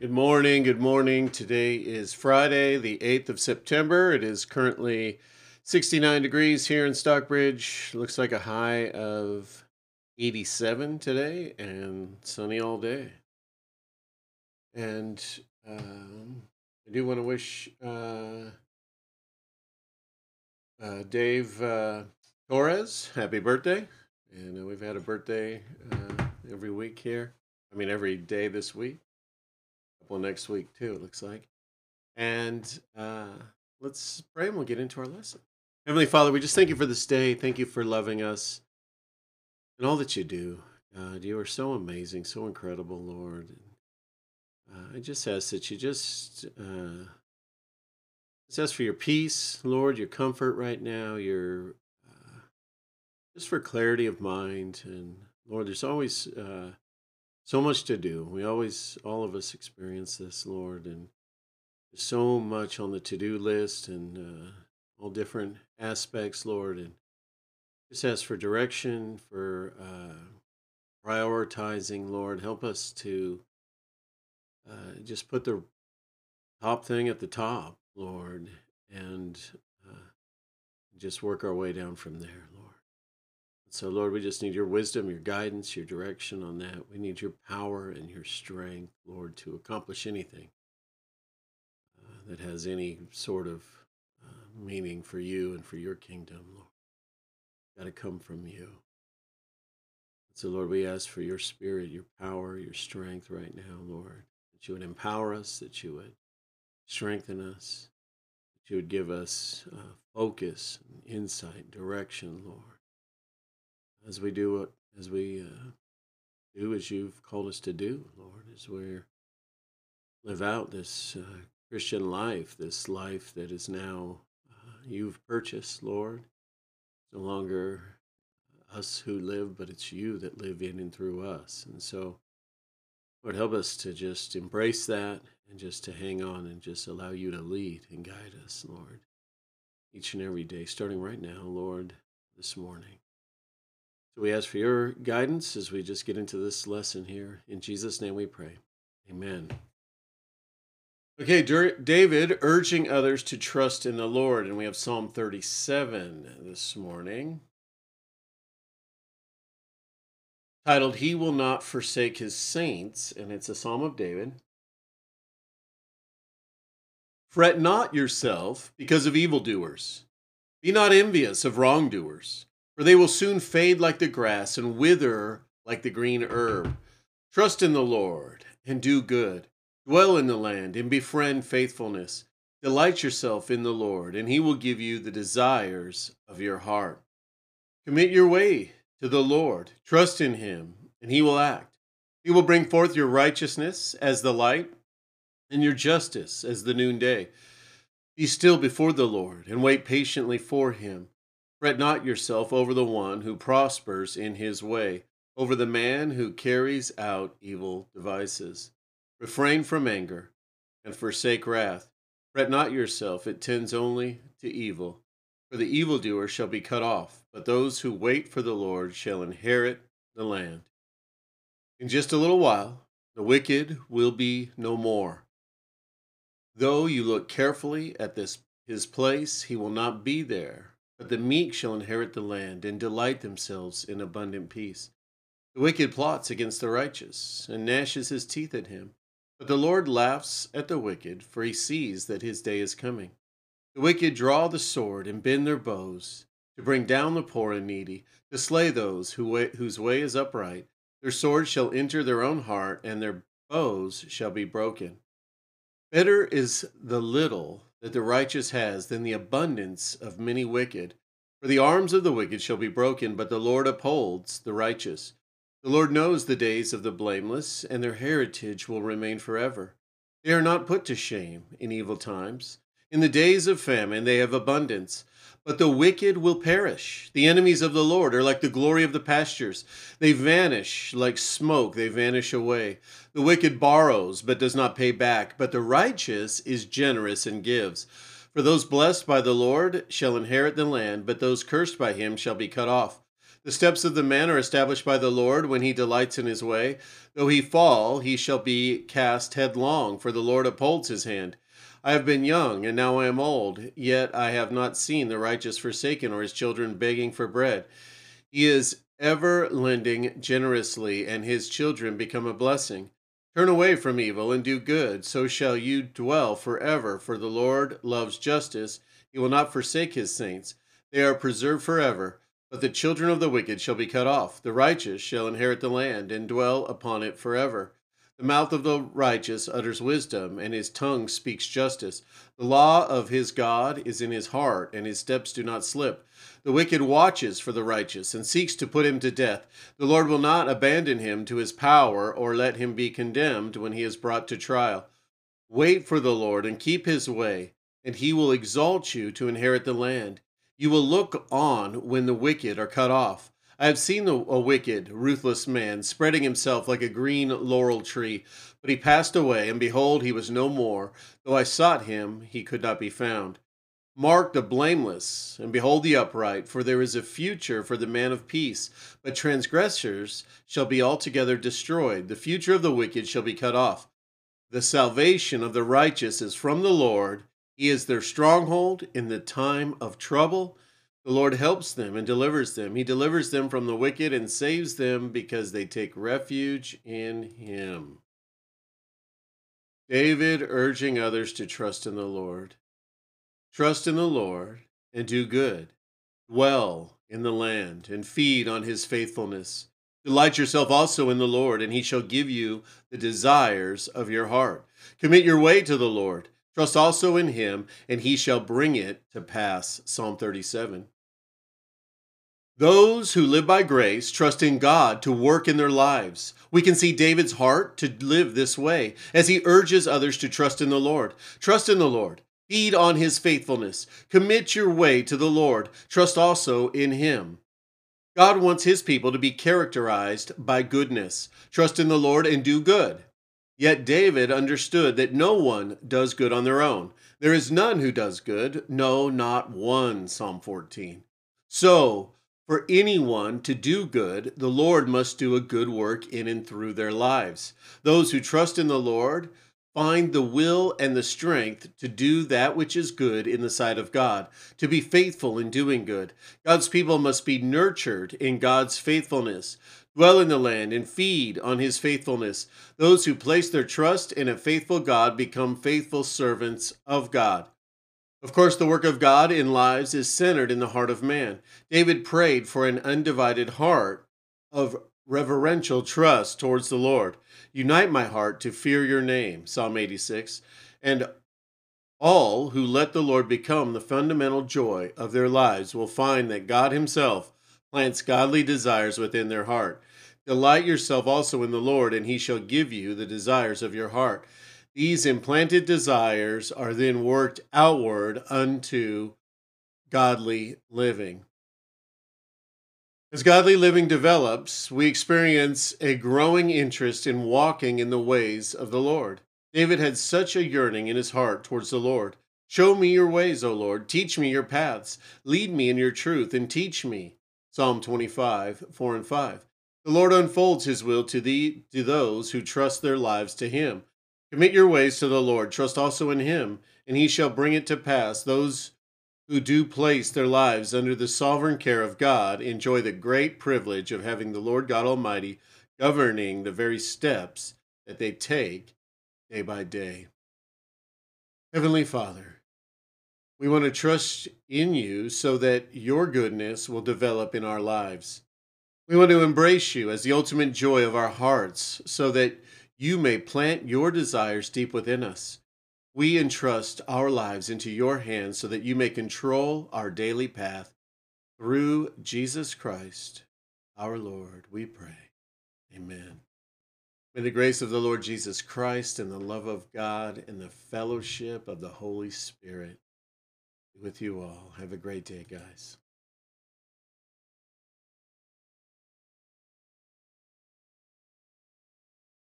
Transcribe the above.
Good morning. Good morning. Today is Friday, the 8th of September. It is currently 69 degrees here in Stockbridge. Looks like a high of 87 today and sunny all day. And um, I do want to wish uh, uh, Dave uh, Torres happy birthday. And uh, we've had a birthday uh, every week here. I mean, every day this week next week too. It looks like. And uh, let's pray and we'll get into our lesson. Heavenly Father, we just thank you for this day. Thank you for loving us and all that you do. God, you are so amazing, so incredible, Lord. Uh, I just ask that you just, uh, just ask for your peace, Lord, your comfort right now, your uh, just for clarity of mind. And Lord, there's always uh, so much to do. We always, all of us experience this, Lord, and so much on the to do list and uh, all different aspects, Lord. And just ask for direction, for uh, prioritizing, Lord. Help us to uh, just put the top thing at the top, Lord, and uh, just work our way down from there, Lord. So, Lord, we just need your wisdom, your guidance, your direction on that. We need your power and your strength, Lord, to accomplish anything uh, that has any sort of uh, meaning for you and for your kingdom, Lord. Got to come from you. So, Lord, we ask for your spirit, your power, your strength right now, Lord, that you would empower us, that you would strengthen us, that you would give us uh, focus, insight, direction, Lord as we do what as we uh, do as you've called us to do, Lord, as we live out this uh, Christian life, this life that is now uh, you've purchased, Lord. no longer us who live, but it's you that live in and through us. And so, Lord, help us to just embrace that and just to hang on and just allow you to lead and guide us, Lord, each and every day, starting right now, Lord, this morning. So we ask for your guidance as we just get into this lesson here. In Jesus' name we pray. Amen. Okay, David urging others to trust in the Lord. And we have Psalm 37 this morning. Titled, He Will Not Forsake His Saints. And it's a Psalm of David. Fret not yourself because of evildoers. Be not envious of wrongdoers for they will soon fade like the grass and wither like the green herb. Trust in the Lord and do good. Dwell in the land and befriend faithfulness. Delight yourself in the Lord, and he will give you the desires of your heart. Commit your way to the Lord. Trust in him, and he will act. He will bring forth your righteousness as the light, and your justice as the noonday. Be still before the Lord, and wait patiently for him. Fret not yourself over the one who prospers in his way, over the man who carries out evil devices. Refrain from anger and forsake wrath. Fret not yourself, it tends only to evil. For the evildoer shall be cut off, but those who wait for the Lord shall inherit the land. In just a little while, the wicked will be no more. Though you look carefully at this his place, he will not be there but the meek shall inherit the land and delight themselves in abundant peace. The wicked plots against the righteous and gnashes his teeth at him. But the Lord laughs at the wicked, for he sees that his day is coming. The wicked draw the sword and bend their bows to bring down the poor and needy, to slay those who way, whose way is upright. Their swords shall enter their own heart, and their bows shall be broken. Better is the little that the righteous has than the abundance of many wicked. For the arms of the wicked shall be broken, but the Lord upholds the righteous. The Lord knows the days of the blameless, and their heritage will remain forever. They are not put to shame in evil times. In the days of famine they have abundance. But the wicked will perish. The enemies of the Lord are like the glory of the pastures. They vanish like smoke, they vanish away. The wicked borrows, but does not pay back, but the righteous is generous and gives. For those blessed by the Lord shall inherit the land, but those cursed by him shall be cut off. The steps of the man are established by the Lord when he delights in his way. Though he fall, he shall be cast headlong, for the Lord upholds his hand. I have been young, and now I am old, yet I have not seen the righteous forsaken or his children begging for bread. He is ever lending generously, and his children become a blessing. Turn away from evil and do good, so shall you dwell forever. For the Lord loves justice, he will not forsake his saints. They are preserved forever. But the children of the wicked shall be cut off. The righteous shall inherit the land and dwell upon it forever. The mouth of the righteous utters wisdom, and his tongue speaks justice. The law of his God is in his heart, and his steps do not slip. The wicked watches for the righteous and seeks to put him to death. The Lord will not abandon him to his power or let him be condemned when he is brought to trial. Wait for the Lord and keep his way, and he will exalt you to inherit the land. You will look on when the wicked are cut off. I have seen a wicked, ruthless man spreading himself like a green laurel tree, but he passed away, and behold, he was no more. Though I sought him, he could not be found. Mark the blameless, and behold the upright, for there is a future for the man of peace. But transgressors shall be altogether destroyed. The future of the wicked shall be cut off. The salvation of the righteous is from the Lord. He is their stronghold in the time of trouble. The Lord helps them and delivers them. He delivers them from the wicked and saves them because they take refuge in Him. David urging others to trust in the Lord. Trust in the Lord and do good. Dwell in the land and feed on His faithfulness. Delight yourself also in the Lord, and He shall give you the desires of your heart. Commit your way to the Lord. Trust also in him, and he shall bring it to pass. Psalm 37. Those who live by grace trust in God to work in their lives. We can see David's heart to live this way as he urges others to trust in the Lord. Trust in the Lord. Feed on his faithfulness. Commit your way to the Lord. Trust also in him. God wants his people to be characterized by goodness. Trust in the Lord and do good. Yet David understood that no one does good on their own. There is none who does good, no, not one. Psalm 14. So, for anyone to do good, the Lord must do a good work in and through their lives. Those who trust in the Lord find the will and the strength to do that which is good in the sight of God, to be faithful in doing good. God's people must be nurtured in God's faithfulness dwell in the land, and feed on his faithfulness. Those who place their trust in a faithful God become faithful servants of God. Of course, the work of God in lives is centered in the heart of man. David prayed for an undivided heart of reverential trust towards the Lord. Unite my heart to fear your name, Psalm 86. And all who let the Lord become the fundamental joy of their lives will find that God Himself plants godly desires within their heart. Delight yourself also in the Lord, and he shall give you the desires of your heart. These implanted desires are then worked outward unto godly living. As godly living develops, we experience a growing interest in walking in the ways of the Lord. David had such a yearning in his heart towards the Lord. Show me your ways, O Lord. Teach me your paths. Lead me in your truth and teach me. Psalm 25, 4 and 5. The Lord unfolds his will to thee to those who trust their lives to him. Commit your ways to the Lord, trust also in him, and he shall bring it to pass. Those who do place their lives under the sovereign care of God enjoy the great privilege of having the Lord God Almighty governing the very steps that they take day by day. Heavenly Father, we want to trust in you so that your goodness will develop in our lives. We want to embrace you as the ultimate joy of our hearts so that you may plant your desires deep within us. We entrust our lives into your hands so that you may control our daily path. Through Jesus Christ, our Lord, we pray. Amen. May the grace of the Lord Jesus Christ and the love of God and the fellowship of the Holy Spirit be with you all. Have a great day, guys.